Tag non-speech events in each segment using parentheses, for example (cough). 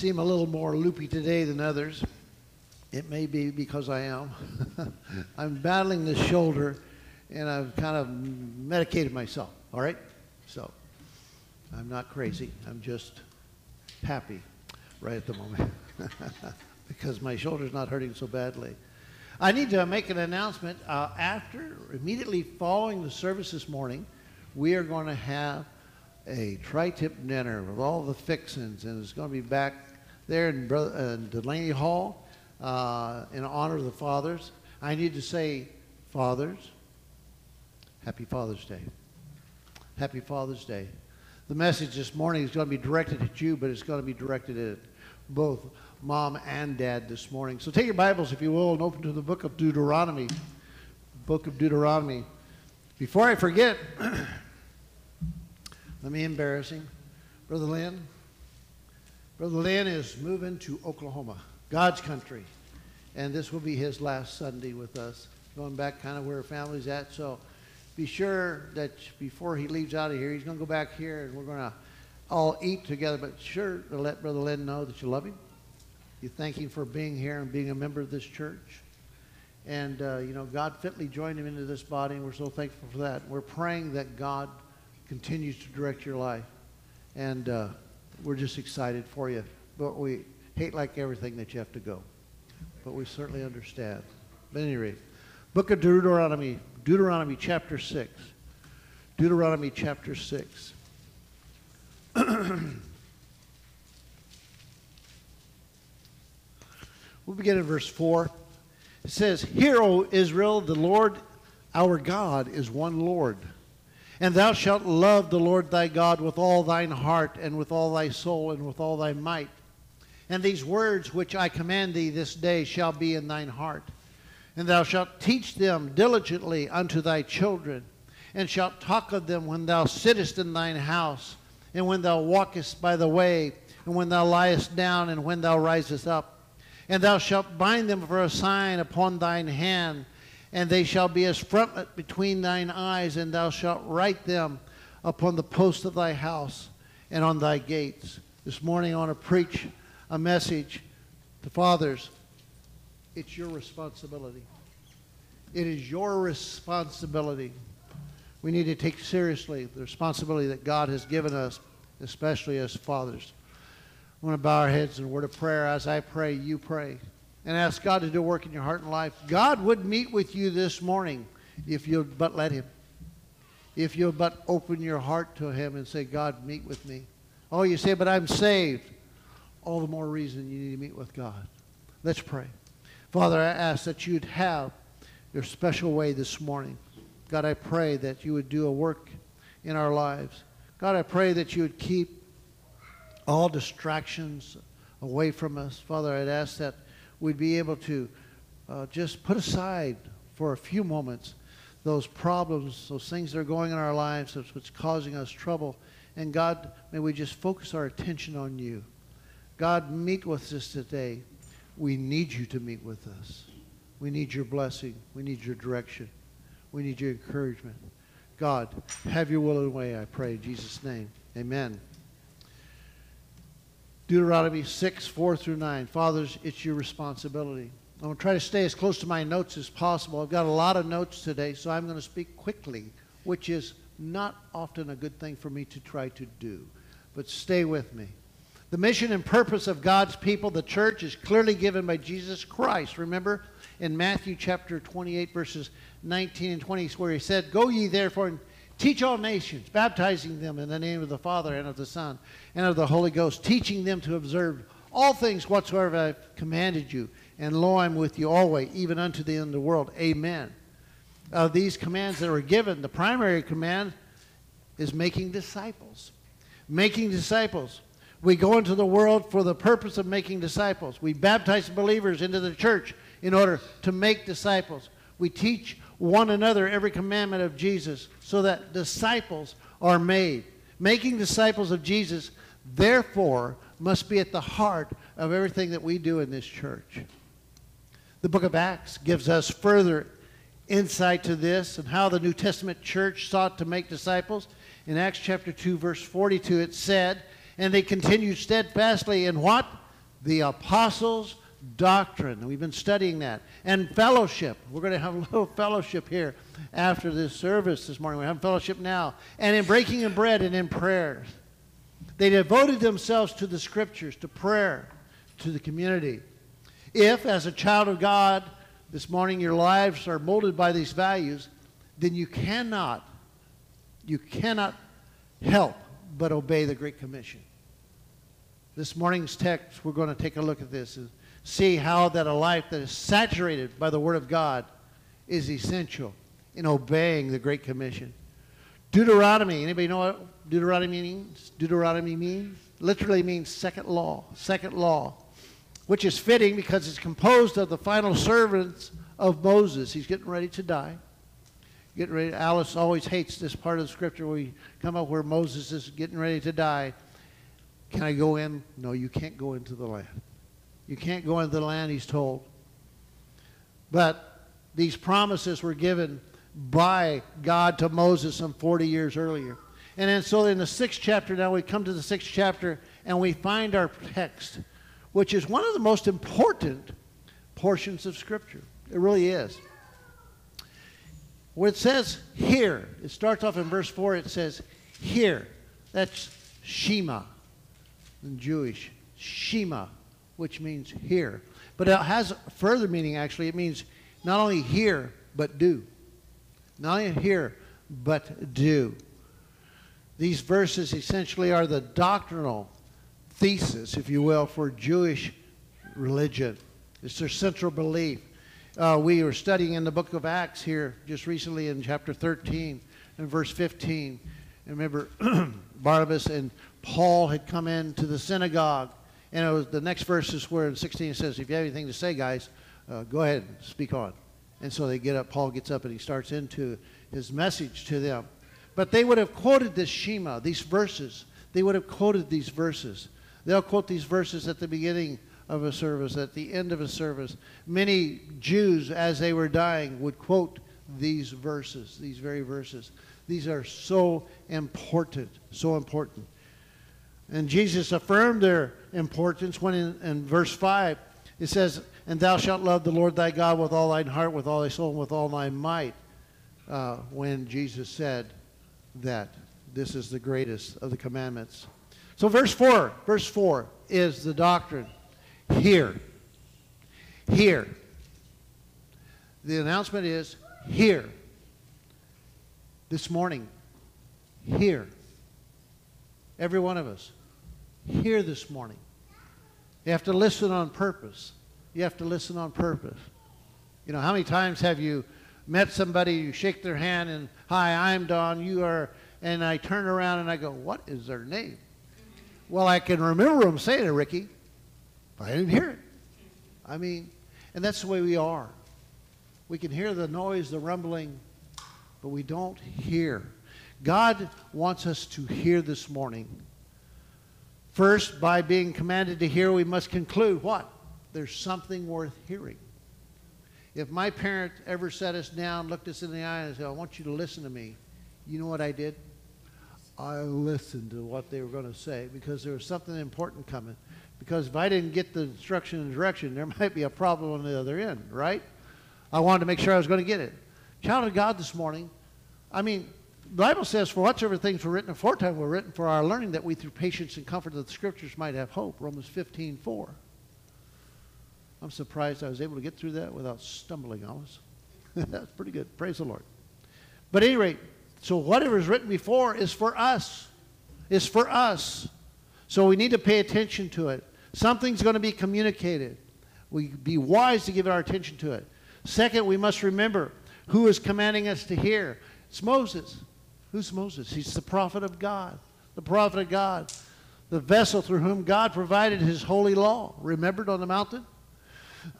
seem a little more loopy today than others. It may be because I am. (laughs) I'm battling this shoulder and I've kind of medicated myself, all right? So I'm not crazy. I'm just happy right at the moment (laughs) because my shoulder's not hurting so badly. I need to make an announcement. Uh, after, immediately following the service this morning, we are going to have a tri-tip dinner with all the fixings, and it's going to be back there in, uh, Delaney Hall uh, in honor of the fathers. I need to say, fathers, happy Father's Day. Happy Father's Day. The message this morning is going to be directed at you, but it's going to be directed at both mom and dad this morning. So take your Bibles, if you will, and open to the book of Deuteronomy. Book of Deuteronomy. Before I forget, (clears throat) let me embarrass him. Brother Lynn. Brother Lynn is moving to Oklahoma, God's country. And this will be his last Sunday with us, going back kind of where family's at. So be sure that before he leaves out of here, he's going to go back here and we're going to all eat together. But sure to let Brother Lynn know that you love him. You thank him for being here and being a member of this church. And, uh, you know, God fitly joined him into this body, and we're so thankful for that. We're praying that God continues to direct your life. And uh, we're just excited for you. But we hate like everything that you have to go. But we certainly understand. But at any rate, book of Deuteronomy, Deuteronomy chapter 6. Deuteronomy chapter 6. (clears throat) we'll begin in verse 4. It says, Hear, O Israel, the Lord our God is one Lord. And thou shalt love the Lord thy God with all thine heart, and with all thy soul, and with all thy might. And these words which I command thee this day shall be in thine heart. And thou shalt teach them diligently unto thy children, and shalt talk of them when thou sittest in thine house, and when thou walkest by the way, and when thou liest down, and when thou risest up. And thou shalt bind them for a sign upon thine hand, and they shall be as frontlet between thine eyes, and thou shalt write them upon the post of thy house and on thy gates. This morning I want to preach a message to fathers. It's your responsibility. It is your responsibility. We need to take seriously the responsibility that God has given us, especially as fathers. I want to bow our heads in a word of prayer. As I pray, you pray. And ask God to do work in your heart and life. God would meet with you this morning if you'll but let Him. If you'll but open your heart to Him and say, God, meet with me. Oh, you say, but I'm saved. All the more reason you need to meet with God. Let's pray. Father, I ask that you'd have your special way this morning. God, I pray that you would do a work in our lives. God, I pray that you would keep all distractions away from us. Father, I'd ask that we'd be able to uh, just put aside for a few moments those problems, those things that are going in our lives, that's what's causing us trouble. And God, may we just focus our attention on you. God, meet with us today. We need you to meet with us. We need your blessing. We need your direction. We need your encouragement. God, have your will and way, I pray in Jesus' name. Amen. Deuteronomy 6, 4 through 9. Fathers, it's your responsibility. I'm going to try to stay as close to my notes as possible. I've got a lot of notes today, so I'm going to speak quickly, which is not often a good thing for me to try to do. But stay with me. The mission and purpose of God's people, the church, is clearly given by Jesus Christ. Remember in Matthew chapter 28, verses 19 and 20, where he said, Go ye therefore and Teach all nations, baptizing them in the name of the Father and of the Son and of the Holy Ghost, teaching them to observe all things whatsoever I've commanded you. And lo, I'm with you always, even unto the end of the world. Amen. Of these commands that were given, the primary command is making disciples. Making disciples. We go into the world for the purpose of making disciples. We baptize believers into the church in order to make disciples. We teach one another every commandment of Jesus so that disciples are made. Making disciples of Jesus, therefore, must be at the heart of everything that we do in this church. The book of Acts gives us further insight to this and how the New Testament church sought to make disciples. In Acts chapter 2, verse 42, it said, And they continued steadfastly in what? the apostles' doctrine. We've been studying that. And fellowship. We're going to have a little (laughs) fellowship here after this service this morning. We have fellowship now. And in breaking of bread and in prayers. They devoted themselves to the scriptures, to prayer, to the community. If, as a child of God, this morning your lives are molded by these values, then you cannot, you cannot help but obey the Great Commission. This morning's text, we're going to take a look at this see how that a life that is saturated by the Word of God is essential in obeying the Great Commission. Deuteronomy, anybody know what Deuteronomy means? Deuteronomy means? Literally means second law, second law, which is fitting because it's composed of the final servants of Moses. He's getting ready to die. Getting ready. Alice always hates this part of the scripture where we come up where Moses is getting ready to die. Can I go in? No, you can't go into the land. You can't go into the land, he's told. But these promises were given by God to Moses some 40 years earlier. And then so in the sixth chapter, now we come to the sixth chapter and we find our text, which is one of the most important portions of Scripture. It really is. Where it says here, it starts off in verse 4, it says here. That's Shema in Jewish. Shema, which means hear. But it has further meaning, actually. It means not only hear, but do. Not only hear, but do. These verses essentially are the doctrinal thesis, if you will, for Jewish religion. It's their central belief. Uh, we were studying in the book of Acts here just recently in chapter 13 and verse 15. And remember, (clears throat) Barnabas and Paul had come into the synagogue. And it was the next verse is where in 16 it says, If you have anything to say, guys, uh, go ahead and speak on. And so they get up, Paul gets up and he starts into his message to them. But they would have quoted this Shema, these verses. They would have quoted these verses. They'll quote these verses at the beginning of a service, at the end of a service. Many Jews, as they were dying, would quote these verses, these very verses. These are so important, so important. And Jesus affirmed their importance when in, in verse 5 it says, And thou shalt love the Lord thy God with all thine heart, with all thy soul, and with all thy might. Uh, when Jesus said that this is the greatest of the commandments. So, verse 4, verse 4 is the doctrine. Hear. Hear. The announcement is here. This morning. Here. Every one of us here this morning. You have to listen on purpose. You have to listen on purpose. You know, how many times have you met somebody, you shake their hand, and, hi, I'm Don, you are, and I turn around and I go, what is their name? Well, I can remember them saying it, Ricky, but I didn't hear it. I mean, and that's the way we are. We can hear the noise, the rumbling, but we don't hear. God wants us to hear this morning First, by being commanded to hear, we must conclude what? There's something worth hearing. If my parent ever sat us down, looked us in the eye, and said, I want you to listen to me, you know what I did? I listened to what they were going to say because there was something important coming. Because if I didn't get the instruction and direction, there (laughs) might be a problem on the other end, right? I wanted to make sure I was going to get it. Child of God this morning, I mean, the Bible says, For whatsoever things were written aforetime were written for our learning, that we through patience and comfort of the Scriptures might have hope. Romans 15, 4. I'm surprised I was able to get through that without stumbling, Alice. (laughs) That's pretty good. Praise the Lord. But at any rate, so whatever is written before is for us. Is for us. So we need to pay attention to it. Something's going to be communicated. We be wise to give our attention to it. Second, we must remember who is commanding us to hear. It's Moses. Who's Moses? He's the prophet of God. The prophet of God. The vessel through whom God provided his holy law. Remembered on the mountain?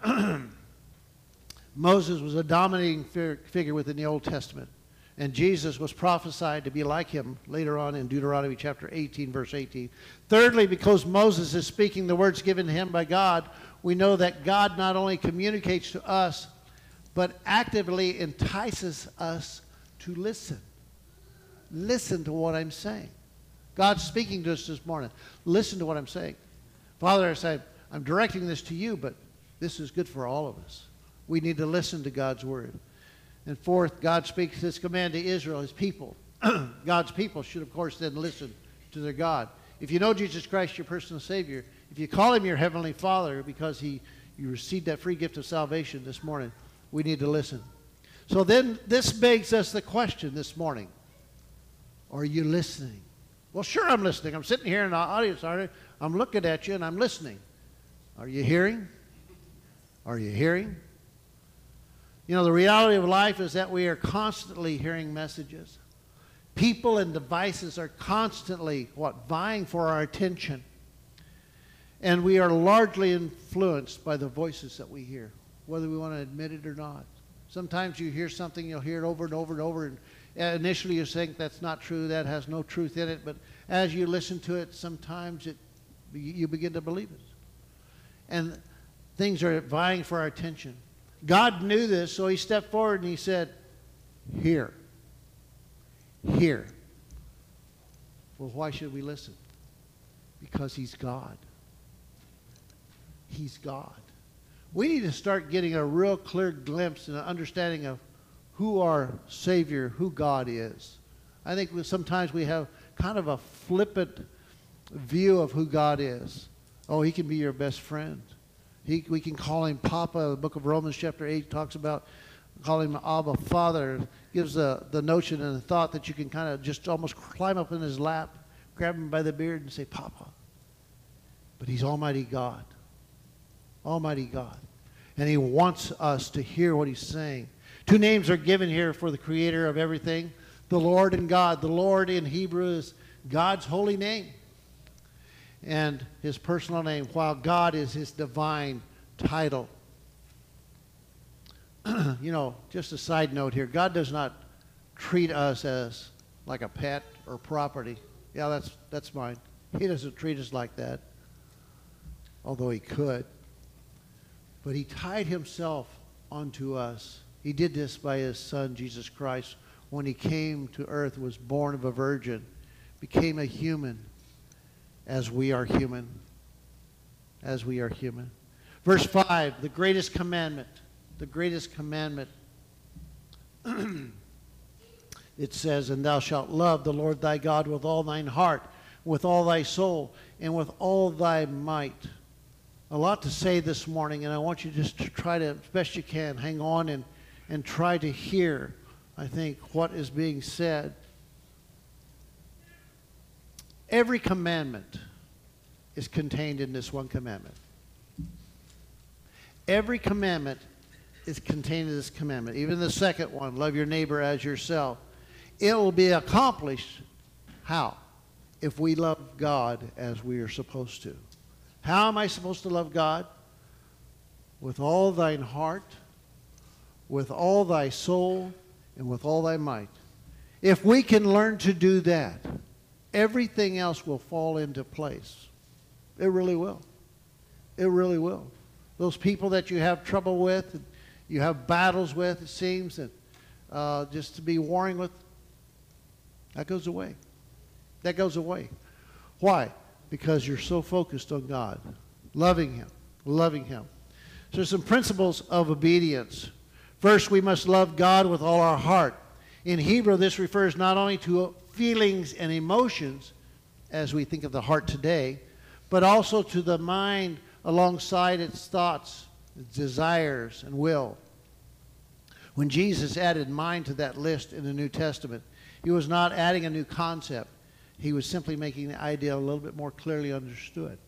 (clears throat) Moses was a dominating figure within the Old Testament. And Jesus was prophesied to be like him later on in Deuteronomy chapter 18, verse 18. Thirdly, because Moses is speaking the words given to him by God, we know that God not only communicates to us, but actively entices us to listen. Listen to what I'm saying. God's speaking to us this morning. Listen to what I'm saying. Father, I say, I'm directing this to you, but this is good for all of us. We need to listen to God's word. And fourth, God speaks this command to Israel, his people. (clears throat) God's people should, of course, then listen to their God. If you know Jesus Christ, your personal Savior, if you call him your Heavenly Father because he, you received that free gift of salvation this morning, we need to listen. So then this begs us the question this morning Are you listening? Well, sure, I'm listening. I'm sitting here in the audience, aren't I? I'm looking at you and I'm listening. Are you hearing? Are you hearing? You know, the reality of life is that we are constantly hearing messages. People and devices are constantly, what, vying for our attention. And we are largely influenced by the voices that we hear, whether we want to admit it or not. Sometimes you hear something, you'll hear it over and over and over, and initially you think that's not true, that has no truth in it, but as you listen to it, sometimes it, you begin to believe it. And things are vying for our attention. God knew this, so he stepped forward and he said, Hear. Hear. Well, why should we listen? Because he's God. He's God. We need to start getting a real clear glimpse and an understanding of who our Savior, who God is. I think sometimes we have kind of a flippant view of who God is. Oh, he can be your best friend. He, we can call him Papa. The book of Romans, chapter 8, talks about calling him Abba Father. Gives the, the notion and the thought that you can kind of just almost climb up in his lap, grab him by the beard, and say, Papa. But he's Almighty God. Almighty God. And he wants us to hear what he's saying. Two names are given here for the creator of everything the Lord and God. The Lord in Hebrew is God's holy name and his personal name, while God is his divine title. (clears throat) you know, just a side note here God does not treat us as like a pet or property. Yeah, that's, that's mine. He doesn't treat us like that, although he could. But he tied himself onto us. He did this by his son, Jesus Christ, when he came to earth, was born of a virgin, became a human as we are human. As we are human. Verse 5, the greatest commandment. The greatest commandment. (clears throat) it says, And thou shalt love the Lord thy God with all thine heart, with all thy soul, and with all thy might. A lot to say this morning, and I want you just to try to, as best you can, hang on and, and try to hear, I think, what is being said. Every commandment is contained in this one commandment. Every commandment is contained in this commandment. Even the second one, love your neighbor as yourself. It will be accomplished how? If we love God as we are supposed to. How am I supposed to love God? With all thine heart, with all thy soul, and with all thy might. If we can learn to do that, everything else will fall into place. It really will. It really will. Those people that you have trouble with, you have battles with, it seems, and uh, just to be warring with, that goes away. That goes away. Why? Because you're so focused on God, loving Him, loving Him. So there's some principles of obedience. First, we must love God with all our heart. In Hebrew, this refers not only to feelings and emotions, as we think of the heart today, but also to the mind alongside its thoughts, its desires, and will. When Jesus added mind to that list in the New Testament, he was not adding a new concept. He was simply making the idea a little bit more clearly understood.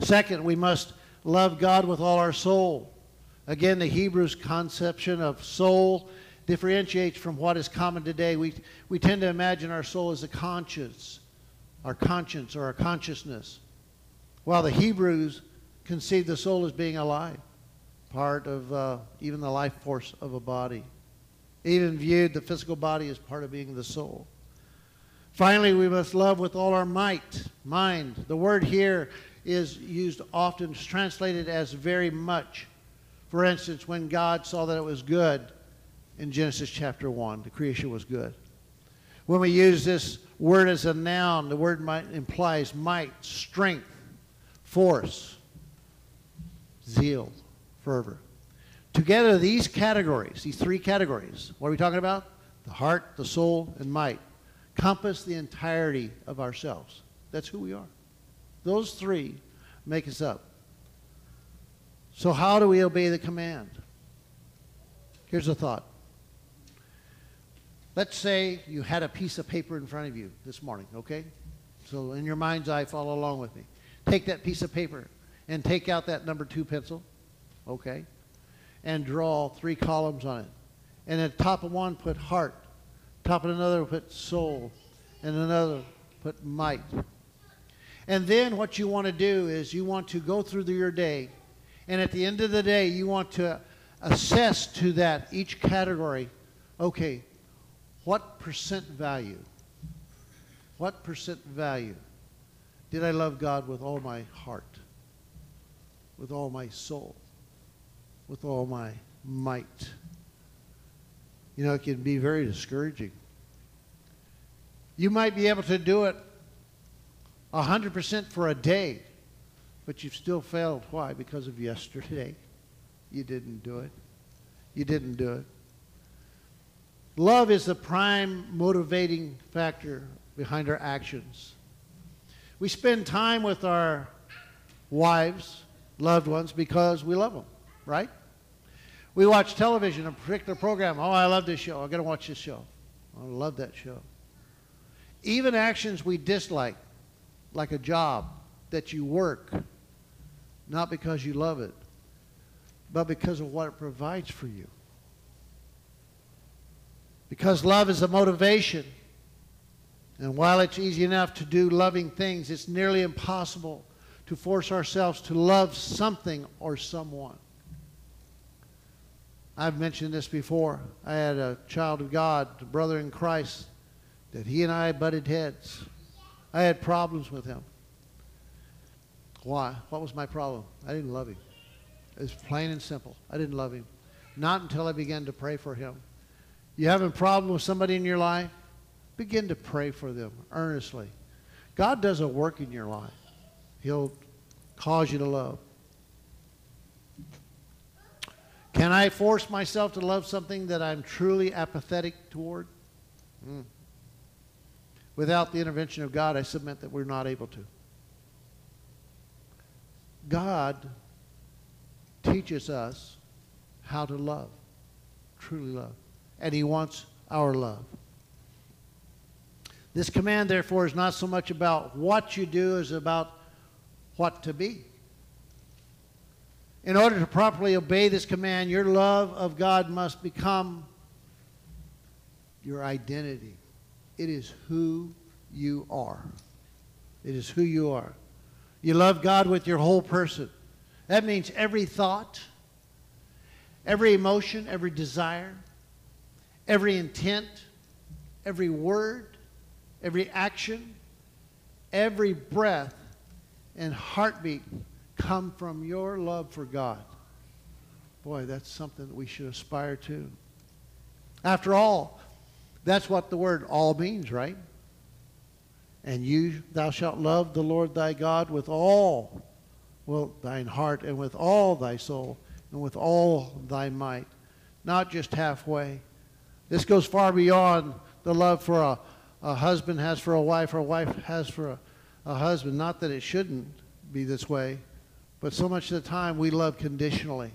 Second, we must love God with all our soul. Again, the Hebrews' conception of soul differentiates from what is common today. We, we tend to imagine our soul as a conscience, our conscience or our consciousness, while the Hebrews conceived the soul as being alive, part of uh, even the life force of a body. Even viewed the physical body as part of being the soul. Finally, we must love with all our might, mind. The word here is used often, translated as very much. For instance, when God saw that it was good, in Genesis chapter 1. The creation was good. When we use this word as a noun, the word might, implies might, strength, force, zeal, fervor. Together, these categories, these three categories, what are we talking about? The heart, the soul, and might, compass the entirety of ourselves. That's who we are. Those three make us up. So, how do we obey the command? Here's a thought. Let's say you had a piece of paper in front of you this morning, okay? So, in your mind's eye, follow along with me. Take that piece of paper and take out that number two pencil, okay? And draw three columns on it. And at the top of one, put heart. Top of another, put soul. And another, put might. And then what you want to do is you want to go through your day. And at the end of the day, you want to assess to that each category okay, what percent value? What percent value? Did I love God with all my heart, with all my soul, with all my might? You know, it can be very discouraging. You might be able to do it 100% for a day, but you've still failed. Why? Because of yesterday. You didn't do it. You didn't do it. Love is the prime motivating factor behind our actions. We spend time with our wives, loved ones, because we love them, right? We watch television, a particular program. Oh, I love this show. I'm going to watch this show. I love that show. Even actions we dislike, like a job that you work, not because you love it, but because of what it provides for you. Because love is a motivation. And while it's easy enough to do loving things, it's nearly impossible to force ourselves to love something or someone. I've mentioned this before. I had a child of God, a brother in Christ, that he and I butted heads. I had problems with him. Why? What was my problem? I didn't love him. It's plain and simple. I didn't love him. Not until I began to pray for him. You having a problem with somebody in your life? Begin to pray for them earnestly. God does a work in your life. He'll cause you to love. Can I force myself to love something that I'm truly apathetic toward? Mm. Without the intervention of God, I submit that we're not able to. God teaches us how to love, truly love, and He wants our love. This command, therefore, is not so much about what you do as about what to be. In order to properly obey this command, your love of God must become your identity. It is who you are. It is who you are. You love God with your whole person. That means every thought, every emotion, every desire, every intent, every word, every action, every breath and heartbeat come from your love for God. Boy, that's something that we should aspire to. After all, that's what the word all means, right? And you, thou shalt love the Lord thy God with all well, thine heart and with all thy soul and with all thy might, not just halfway. This goes far beyond the love for a, a husband has for a wife or a wife has for a, a husband. Not that it shouldn't be this way, but so much of the time we love conditionally.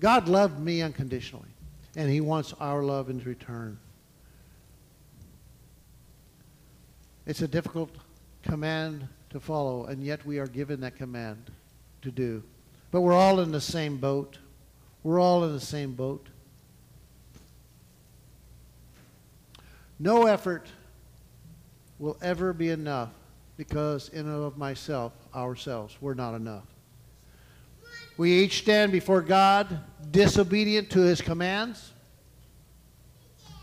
God loved me unconditionally, and He wants our love in return. It's a difficult command to follow, and yet we are given that command to do. But we're all in the same boat. We're all in the same boat. No effort will ever be enough because in and of myself, ourselves, we're not enough. We each stand before God disobedient to his commands,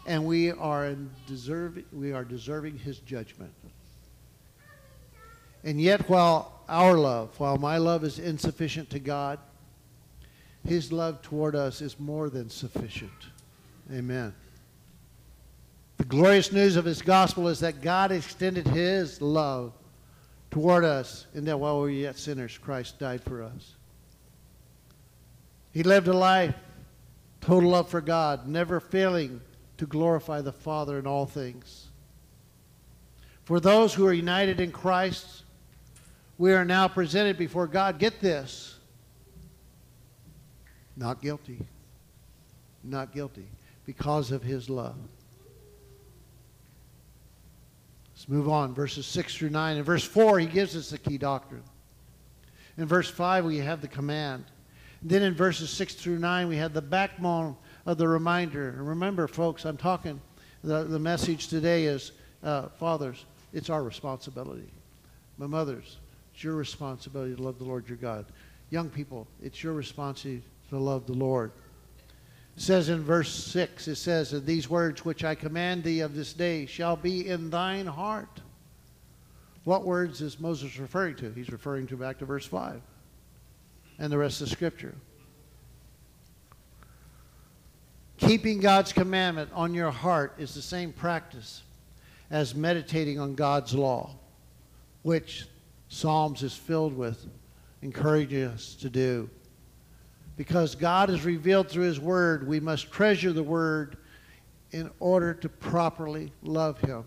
and we are, deserving, we are deserving his judgment. And yet, while our love, while my love is insufficient to God, his love toward us is more than sufficient. Amen. The glorious news of his gospel is that God extended his love toward us, in that while we were yet sinners, Christ died for us. He lived a life, total love for God, never failing to glorify the Father in all things. For those who are united in Christ, we are now presented before God. Get this. Not guilty. Not guilty. Because of his love. Let's move on. Verses 6 through 9. In verse 4, he gives us the key doctrine. In verse 5, we have the command. And then in verses 6 through 9, we have the backbone of the reminder. Remember, folks, I'm talking, the, the message today is uh, fathers, it's our responsibility. My mothers, it's your responsibility to love the Lord your God. Young people, it's your responsibility to love the Lord. It says in verse 6, it says, that These words which I command thee of this day shall be in thine heart. What words is Moses referring to? He's referring to back to verse 5 and the rest of scripture. Keeping God's commandment on your heart is the same practice as meditating on God's law, which Psalms is filled with, encouraging us to do. Because God is revealed through His Word, we must treasure the Word in order to properly love Him.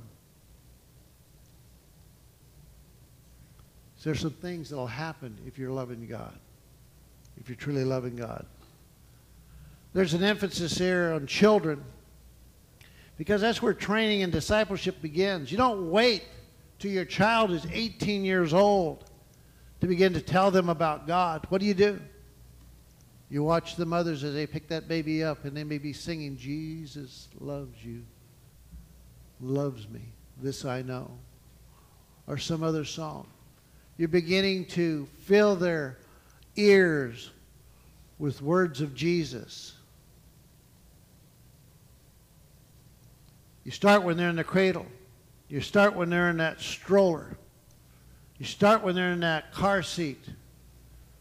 There's some things that will happen if you're loving God, if you're truly loving God. There's an emphasis here on children because that's where training and discipleship begins. You don't wait till your child is 18 years old to begin to tell them about God. What do you do? You watch the mothers as they pick that baby up and they may be singing, Jesus loves you, loves me, this I know, or some other song. You're beginning to fill their ears with words of Jesus. You start when they're in the cradle. You start when they're in that stroller. You start when they're in that car seat.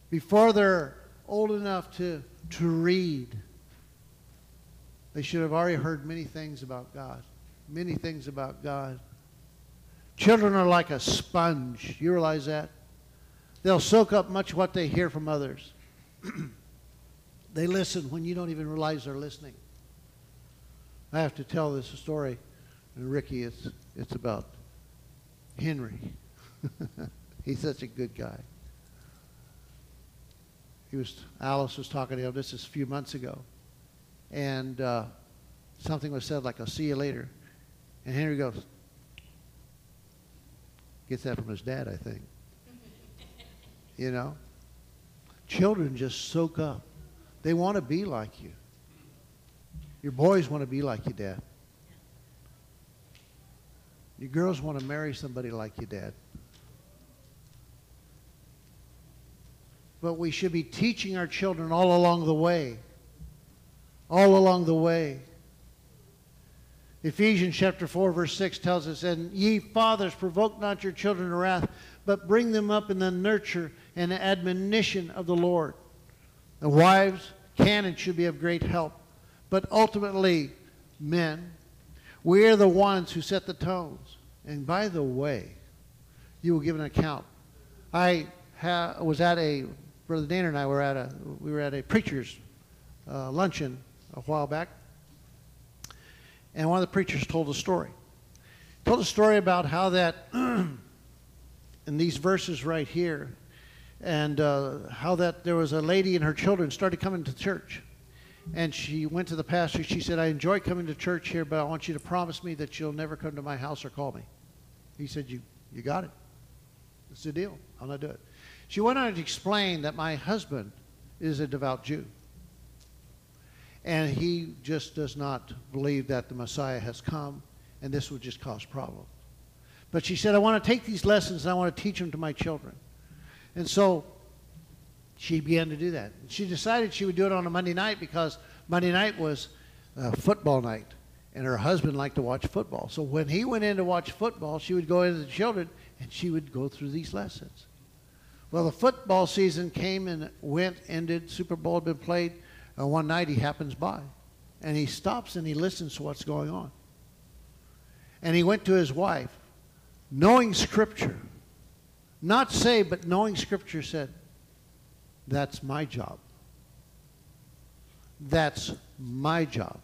Before they're old enough to, to read, they should have already heard many things about God. Many things about God. Children are like a sponge. You realize that? They'll soak up much what they hear from others. (clears throat) they listen when you don't even realize they're listening. I have to tell this story. And Ricky, it's, it's about Henry. (laughs) He's such a good guy. He was, Alice was talking to him, this is a few months ago. And uh, something was said like, I'll see you later. And Henry goes, gets that from his dad, I think. (laughs) you know? Children just soak up. They want to be like you. Your boys want to be like your dad. Your girls want to marry somebody like your dad. But we should be teaching our children all along the way. All along the way. Ephesians chapter 4, verse 6 tells us, And ye fathers, provoke not your children to wrath, but bring them up in the nurture and admonition of the Lord. The wives can and should be of great help but ultimately, men, we are the ones who set the tones. And by the way, you will give an account. I was at a brother Dana and I were at a we were at a preacher's uh, luncheon a while back, and one of the preachers told a story. Told a story about how that (clears throat) in these verses right here, and uh, how that there was a lady and her children started coming to church and she went to the pastor. She said, I enjoy coming to church here, but I want you to promise me that you'll never come to my house or call me. He said, You, you got it. It's the deal. I'll not do it. She went on to explain that my husband is a devout Jew. And he just does not believe that the Messiah has come, and this would just cause problems. But she said, I want to take these lessons and I want to teach them to my children. And so she began to do that. She decided she would do it on a Monday night because Monday night was uh, football night, and her husband liked to watch football. So when he went in to watch football, she would go into the children and she would go through these lessons. Well, the football season came and went, ended. Super Bowl had been played. And one night he happens by, and he stops and he listens to what's going on. And he went to his wife, knowing Scripture, Not saved, but knowing Scripture said, that's my job. That's my job.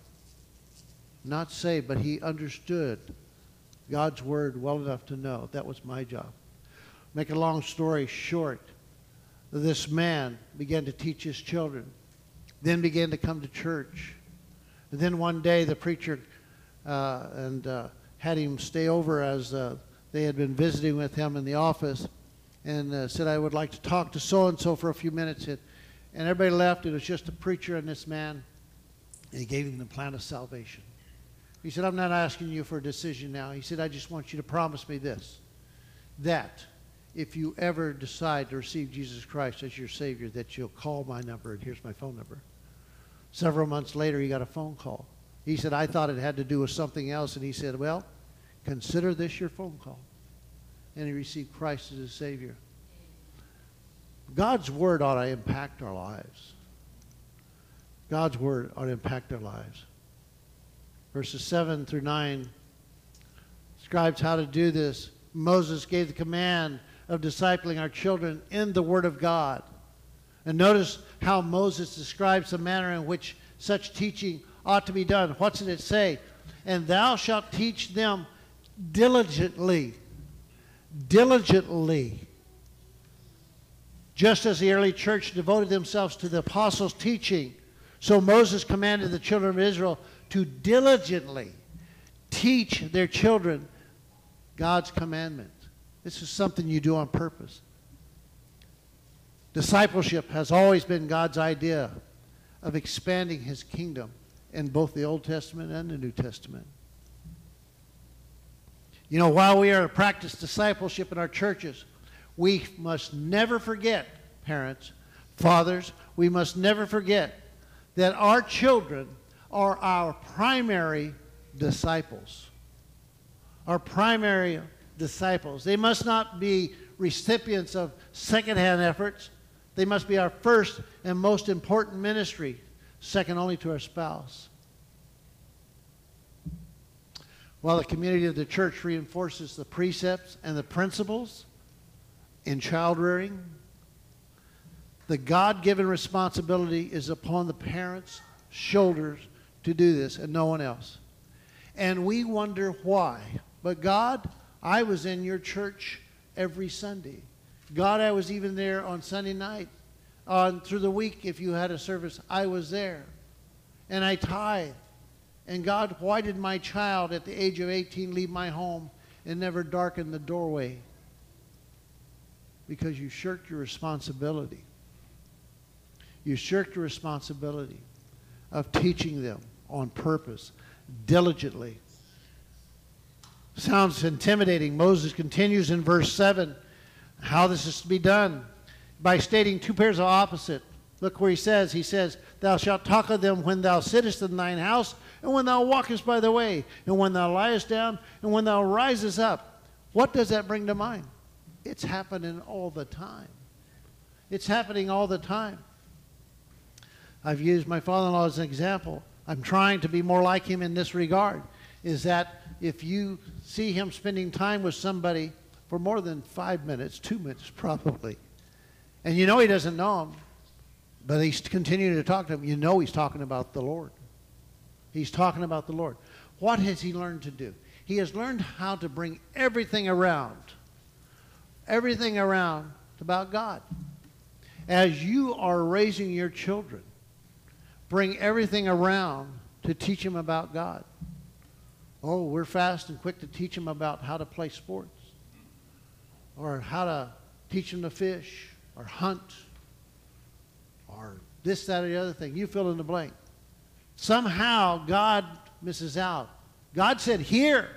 Not say, but he understood God's word well enough to know that was my job. Make a long story short, this man began to teach his children, then began to come to church. And then one day the preacher uh, and uh, had him stay over as uh, they had been visiting with him in the office and uh, said, I would like to talk to so and so for a few minutes. And everybody left. It was just a preacher and this man. And he gave him the plan of salvation. He said, I'm not asking you for a decision now. He said, I just want you to promise me this that if you ever decide to receive Jesus Christ as your Savior, that you'll call my number, and here's my phone number. Several months later, he got a phone call. He said, I thought it had to do with something else. And he said, Well, consider this your phone call. And he received Christ as his Savior. God's Word ought to impact our lives. God's Word ought to impact our lives. Verses 7 through 9 describes how to do this. Moses gave the command of discipling our children in the Word of God. And notice how Moses describes the manner in which such teaching ought to be done. What's it say? And thou shalt teach them diligently. Diligently. Just as the early church devoted themselves to the apostles' teaching, so Moses commanded the children of Israel to diligently teach their children God's commandments. This is something you do on purpose. Discipleship has always been God's idea of expanding his kingdom in both the Old Testament and the New Testament. You know, while we are to practice discipleship in our churches, we must never forget, parents, fathers, we must never forget that our children are our primary disciples. Our primary disciples. They must not be recipients of secondhand efforts. They must be our first and most important ministry second only to our spouse. While the community of the church reinforces the precepts and the principles in child rearing, the God given responsibility is upon the parents' shoulders to do this and no one else. And we wonder why. But God, I was in your church every Sunday. God, I was even there on Sunday night on through the week if you had a service i was there and i tithe and god why did my child at the age of 18 leave my home and never darken the doorway? Because you shirked your responsibility. You shirked your responsibility of teaching them on purpose diligently. Sounds intimidating. Moses continues in verse 7 how this is to be done. By stating two pairs of opposite. Look where he says, he says, Thou shalt talk of them when thou sittest in thine house, and when thou walkest by the way, and when thou liest down, and when thou risest up. What does that bring to mind? It's happening all the time. It's happening all the time. I've used my father in law as an example. I'm trying to be more like him in this regard. Is that if you see him spending time with somebody for more than five minutes, two minutes (laughs) probably, and you know he doesn't know him, but he's continuing to talk to him. You know he's talking about the Lord. He's talking about the Lord. What has he learned to do? He has learned how to bring everything around, everything around about God. As you are raising your children, bring everything around to teach them about God. Oh, we're fast and quick to teach them about how to play sports or how to teach them to fish or hunt or this, that, or the other thing. You fill in the blank. Somehow God misses out. God said, Hear.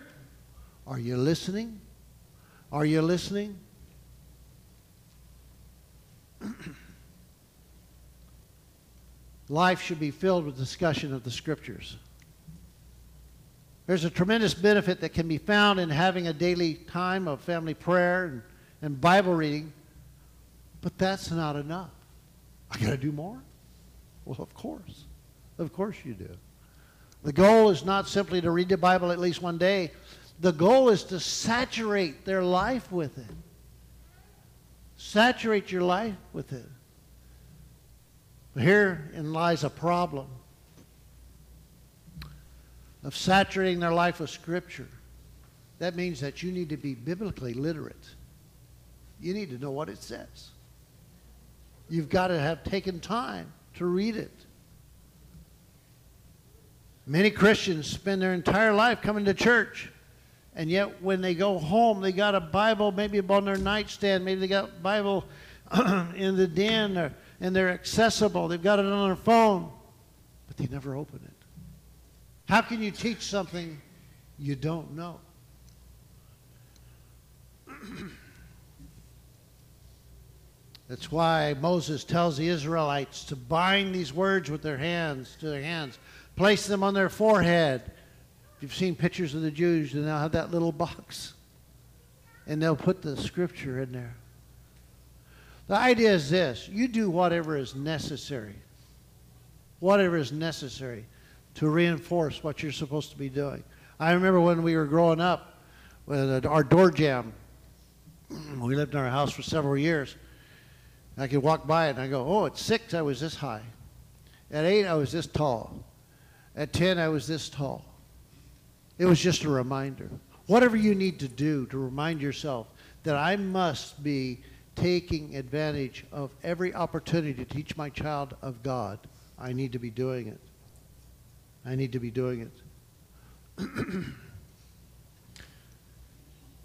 Are you listening? Are you listening? (clears throat) Life should be filled with discussion of the scriptures. There's a tremendous benefit that can be found in having a daily time of family prayer and, and Bible reading but that's not enough. I got to do more? Well, of course. Of course you do. The goal is not simply to read the Bible at least one day. The goal is to saturate their life with it. Saturate your life with it. Herein lies a problem of saturating their life with Scripture. That means that you need to be biblically literate. You need to know what it says. You've got to have taken time to read it. Many Christians spend their entire life coming to church, and yet when they go home, they got a Bible maybe on their nightstand, maybe they got a Bible (clears throat) in the den, or, and they're accessible. They've got it on their phone, but they never open it. How can you teach something you don't know? (clears throat) That's why Moses tells the Israelites to bind these words with their hands to their hands, place them on their forehead. If you've seen pictures of the Jews, they now have that little box, and they'll put the scripture in there. The idea is this you do whatever is necessary, whatever is necessary to reinforce what you're supposed to be doing. I remember when we were growing up, with our door jam, (clears throat) we lived in our house for several years I could walk by it and I go, oh, at six I was this high. At eight I was this tall. At ten I was this tall. It was just a reminder. Whatever you need to do to remind yourself that I must be taking advantage of every opportunity to teach my child of God, I need to be doing it. I need to be doing it. (clears throat)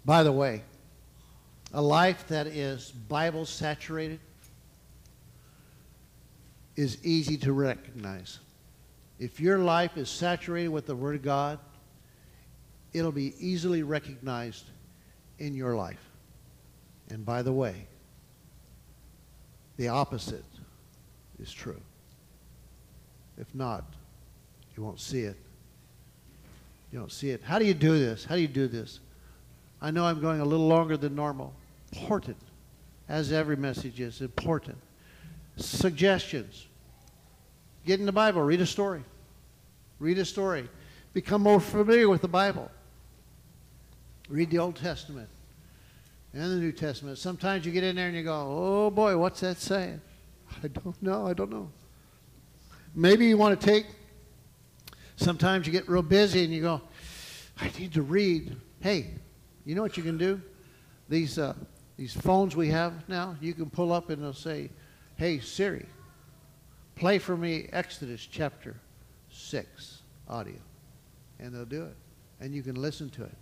By the way, a life that is Bible saturated is easy to recognize. If your life is saturated with the Word of God, it'll be easily recognized in your life. And by the way, the opposite is true. If not, you won't see it. You don't see it. How do you do this? How do you do this? I know I'm going a little longer than normal. Important, as every message is, important suggestions. Get in the Bible, read a story. Read a story. Become more familiar with the Bible. Read the Old Testament and the New Testament. Sometimes you get in there and you go, oh boy, what's that saying? I don't know. I don't know. Maybe you want to take, sometimes you get real busy and you go, I need to read. Hey, you know what you can do? These, uh, these phones we have now, you can pull up and they'll say, Hey Siri, play for me Exodus chapter 6 audio. And they'll do it. And you can listen to it.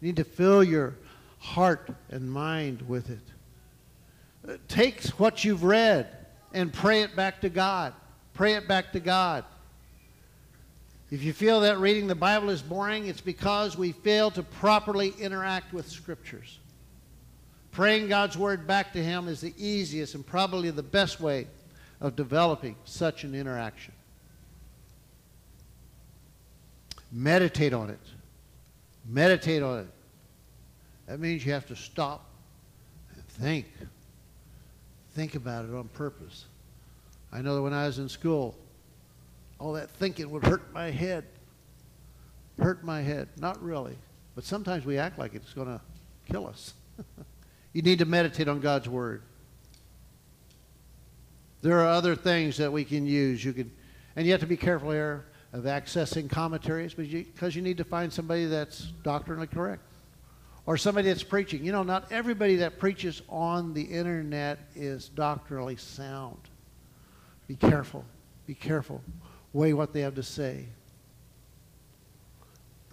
You need to fill your heart and mind with it. Take what you've read and pray it back to God. Pray it back to God. If you feel that reading the Bible is boring, it's because we fail to properly interact with scriptures. Praying God's word back to Him is the easiest and probably the best way of developing such an interaction. Meditate on it. Meditate on it. That means you have to stop and think. Think about it on purpose. I know that when I was in school, all that thinking would hurt my head. Hurt my head. Not really. But sometimes we act like it's going to kill us. (laughs) You need to meditate on God's Word. There are other things that we can use. You can, and you have to be careful here of accessing commentaries because you, you need to find somebody that's doctrinally correct or somebody that's preaching. You know, not everybody that preaches on the internet is doctrinally sound. Be careful. Be careful. Weigh what they have to say.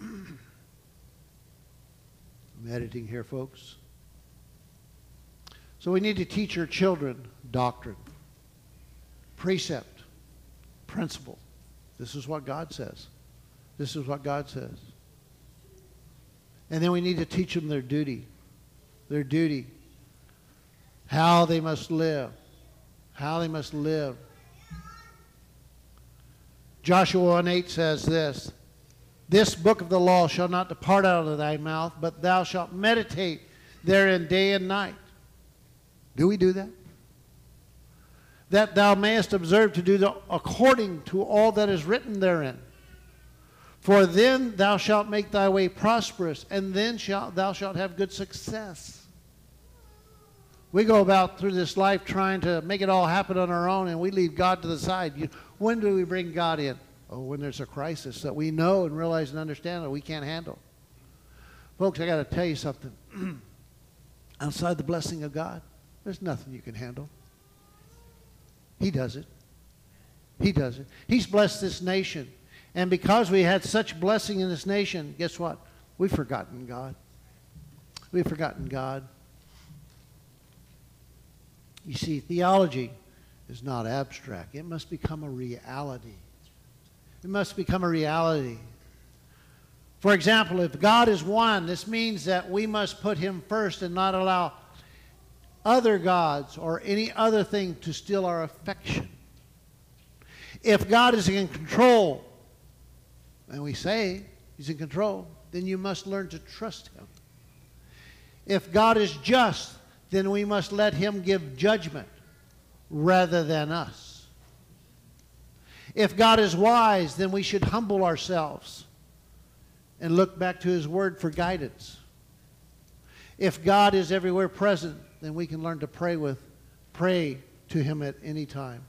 (clears throat) I'm editing here, folks. So we need to teach our children doctrine, precept, principle. This is what God says. This is what God says. And then we need to teach them their duty. Their duty. How they must live. How they must live. Joshua 1 8 says this This book of the law shall not depart out of thy mouth, but thou shalt meditate therein day and night do we do that? That thou mayest observe to do the, according to all that is written therein. For then thou shalt make thy way prosperous, and then shalt, thou shalt have good success. We go about through this life trying to make it all happen on our own, and we leave God to the side. You, when do we bring God in? Oh, when there's a crisis that we know and realize and understand that we can't handle. Folks, I got to tell you something. (clears throat) Outside the blessing of God, there's nothing you can handle. He does it. He does it. He's blessed this nation. And because we had such blessing in this nation, guess what? We've forgotten God. We've forgotten God. You see, theology is not abstract. It must become a reality. It must become a reality. For example, if God is one, this means that we must put him first and not allow other gods or any other thing to steal our affection. If God is in control, and we say he's in control, then you must learn to trust him. If God is just, then we must let him give judgment rather than us. If God is wise, then we should humble ourselves and look back to his word for guidance. If God is everywhere present, then we can learn to pray with pray to him at any time.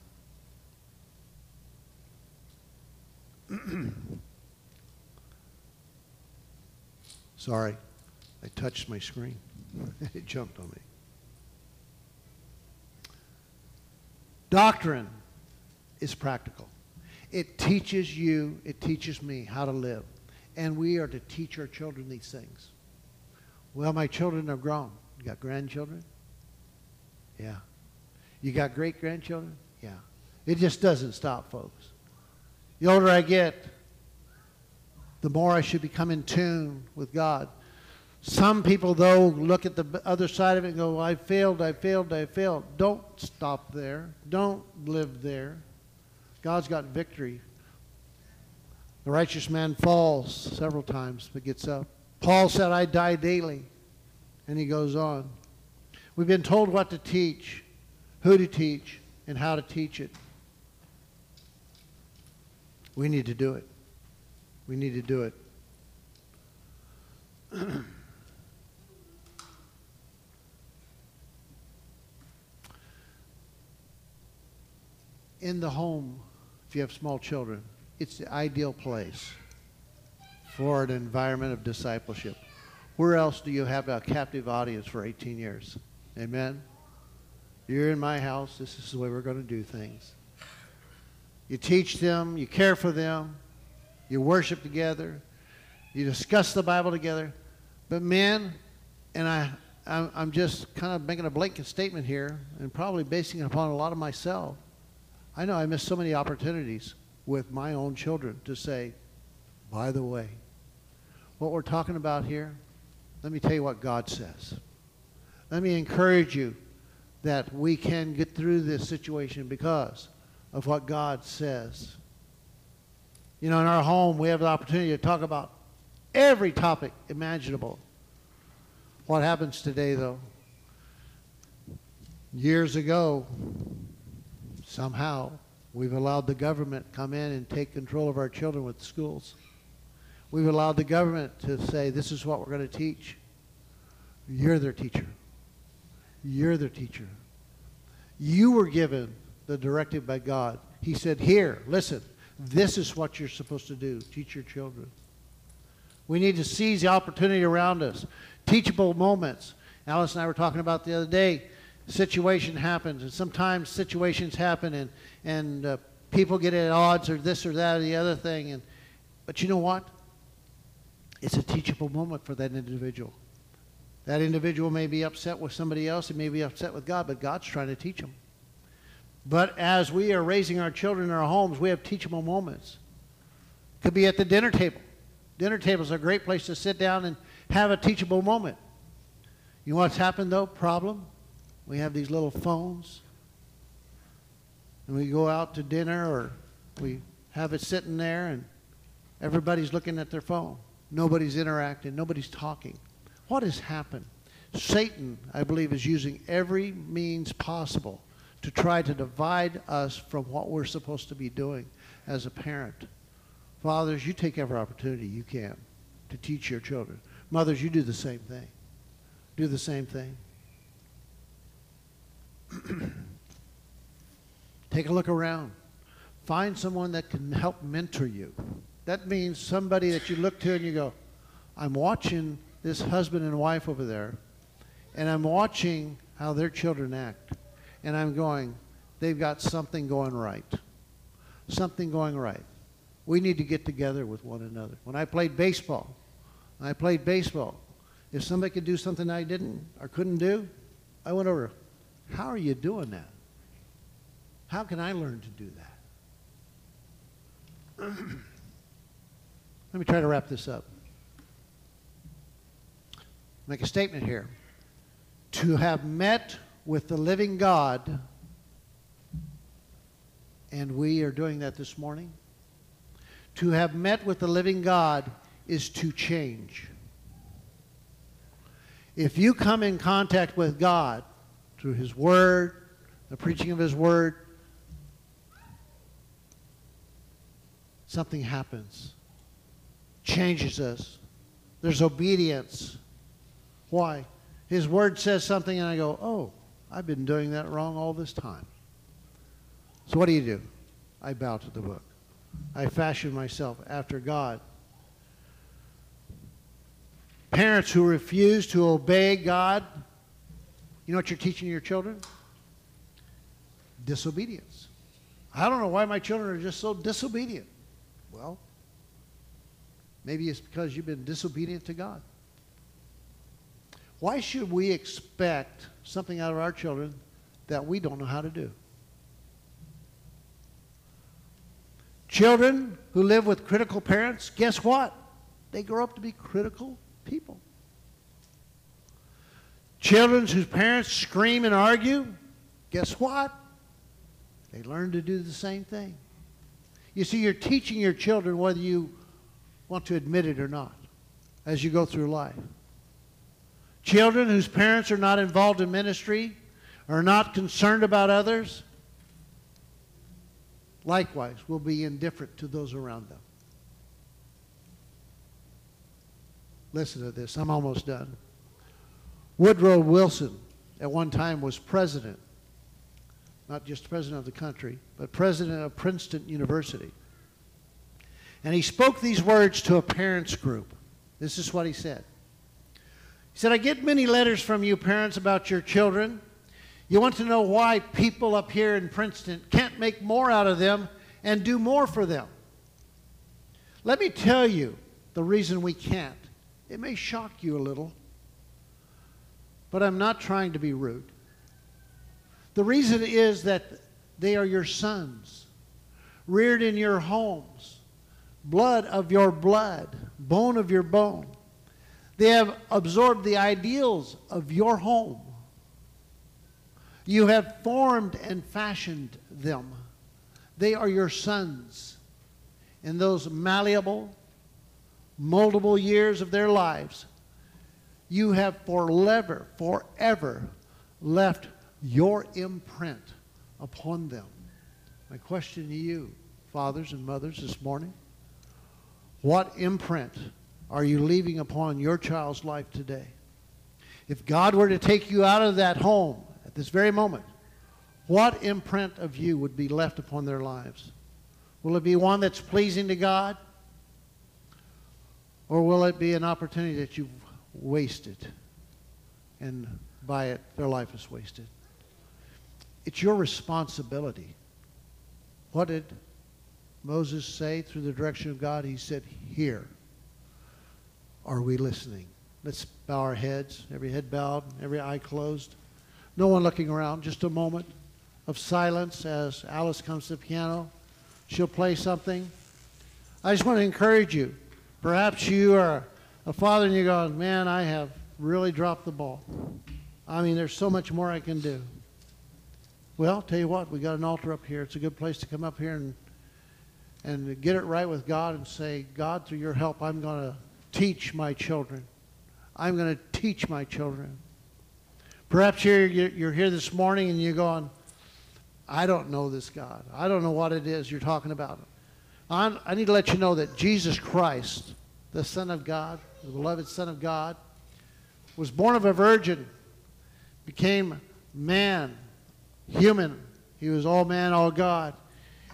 (clears throat) Sorry, I touched my screen. (laughs) it jumped on me. Doctrine is practical. It teaches you, it teaches me how to live. And we are to teach our children these things. Well, my children are grown. You got grandchildren? Yeah. You got great grandchildren? Yeah. It just doesn't stop, folks. The older I get, the more I should become in tune with God. Some people, though, look at the other side of it and go, I failed, I failed, I failed. Don't stop there. Don't live there. God's got victory. The righteous man falls several times but gets up. Paul said, I die daily. And he goes on. We've been told what to teach, who to teach, and how to teach it. We need to do it. We need to do it. in the home, if you have small children, it's the ideal place for an environment of discipleship. Where else do you have a captive audience for 18 years? Amen? You're in my house. This is the way we're going to do things. You teach them, you care for them, you worship together, you discuss the Bible together. But men, and I, I'm just kind of making a blanket statement here and probably basing it upon a lot of myself. I know I missed so many opportunities with my own children to say, by the way, what we're talking about here, let me tell you what God says. Let me encourage you that we can get through this situation because of what God says. You know, in our home, we have the opportunity to talk about every topic imaginable. What happens today, though? Years ago, Somehow, we've allowed the government come in and take control of our children with schools. We've allowed the government to say, this is what we're going to teach. You're their teacher. You're their teacher. You were given the directive by God. He said, here, listen, this is what you're supposed to do. Teach your children. We need to seize the opportunity around us. Teachable moments. Alice and I were talking about the other day situation happens, and sometimes situations happen, and and uh, people get at odds or this or that or the other thing, and but you know what? It's a teachable moment for that individual. That individual may be upset with somebody else, he may be upset with God, but God's trying to teach them. But as we are raising our children in our homes, we have teachable moments. Could be at the dinner table. Dinner tables are a great place to sit down and have a teachable moment. You know what's happened though? Problem? We have these little phones. And we go out to dinner or we have it sitting there and everybody's looking at their phone. Nobody's interacting. Nobody's talking. What has happened? Satan, I believe, is using every means possible to try to divide us from what we're supposed to be doing as a parent. Fathers, you take every opportunity you can to teach your children. Mothers, you do the same thing. Do the same thing. (clears throat) Take a look around. Find someone that can help mentor you. That means somebody that you look to and you go, I'm watching this husband and wife over there, and I'm watching how their children act. And I'm going, they've got something going right. Something going right. We need to get together with one another. When I played baseball, I played baseball. If somebody could do something I didn't or couldn't do, I went over, how are you doing that? How can I learn to do that? (clears throat) Let me try to wrap this up. Make a statement here. To have met with the living God, and we are doing that this morning. To have met with the living God is to change. If you come in contact with God through His Word, the preaching of His Word, something happens, changes us. There's obedience. Why? His Word says something, and I go, oh, I've been doing that wrong all this time. So what do you do? I bow to the book. I fashion myself after God. Parents who refuse to obey God, you know what you're teaching your children? Disobedience. I don't know why my children are just so disobedient. Well, maybe it's because you've been disobedient to God. Why should we expect something out of our children that we don't know how to do? Children who live with critical parents, guess what? They grow up to be critical people. Children whose parents scream and argue, guess what? They learn to do the same thing. You see, you're teaching your children whether you want to admit it or not as you go through life. Children whose parents are not involved in ministry, are not concerned about others, likewise will be indifferent to those around them. Listen to this. I'm almost done. Woodrow Wilson at one time was president, not just president of the country, but president of Princeton University. And he spoke these words to a parents group. This is what he said. He said, I get many letters from you parents about your children. You want to know why people up here in Princeton can't make more out of them and do more for them. Let me tell you the reason we can't. It may shock you a little, but I'm not trying to be rude. The reason is that they are your sons, reared in your homes, blood of your blood, bone of your bone. They have absorbed the ideals of your home. You have formed and fashioned them. They are your sons. In those malleable, moldable years of their lives, you have forever, forever left your imprint upon them. My question to you, fathers and mothers, this morning what imprint are you leaving upon your child's life today? If God were to take you out of that home at this very moment, what imprint of you would be left upon their lives? Will it be one that's pleasing to God? Or will it be an opportunity that you've wasted and by it their life is wasted? It's your responsibility. What did Moses say through the direction of God? He said, Hear. Are we listening? Let's bow our heads, every head bowed, every eye closed. No one looking around, just a moment of silence as Alice comes to the piano. She'll play something. I just want to encourage you. Perhaps you are a father and you're going, man, I have really dropped the ball. I mean, there's so much more I can do. Well, tell you what, we got an altar up here. It's a good place to come up here and and get it right with God and say, God, through your help, I'm going to teach my children. I'm going to teach my children. Perhaps you're, you're here this morning and you're going, I don't know this God. I don't know what it is you're talking about. I'm, i need to let you know that Jesus Christ, the Son of God, the beloved Son of God, was born of a virgin, became man, human. He was all man, all God.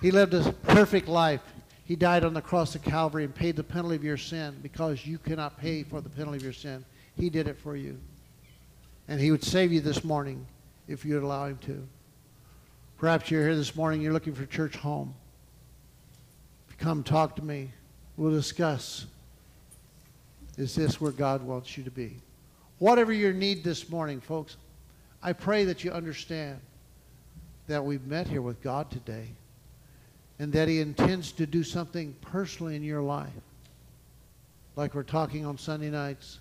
He lived a perfect life. He died on the cross of Calvary and paid the penalty of your sin because you cannot pay for the penalty of your sin. He did it for you. And he would save you this morning if you'd allow him to. Perhaps you're here this morning, you're looking for church home. Come talk to me. We'll discuss. Is this where God wants you to be? Whatever your need this morning, folks, I pray that you understand that we've met here with God today and that he intends to do something personally in your life. Like we're talking on Sunday nights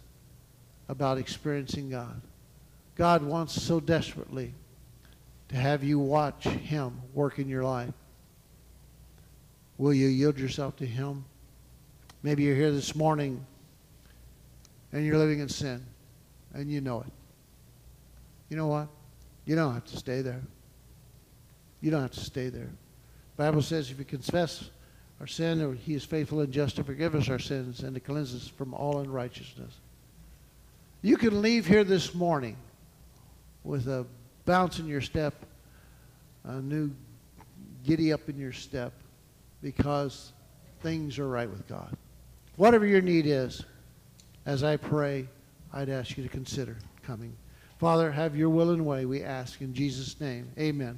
about experiencing God. God wants so desperately to have you watch him work in your life. Will you yield yourself to him? Maybe you're here this morning and you're living in sin and you know it. You know what? You don't have to stay there. You don't have to stay there. Bible says if we confess our sin, he is faithful and just to forgive us our sins and to cleanse us from all unrighteousness. You can leave here this morning with a bounce in your step, a new giddy up in your step, because things are right with God. Whatever your need is, as I pray, I'd ask you to consider coming. Father, have your will and way, we ask in Jesus' name. Amen.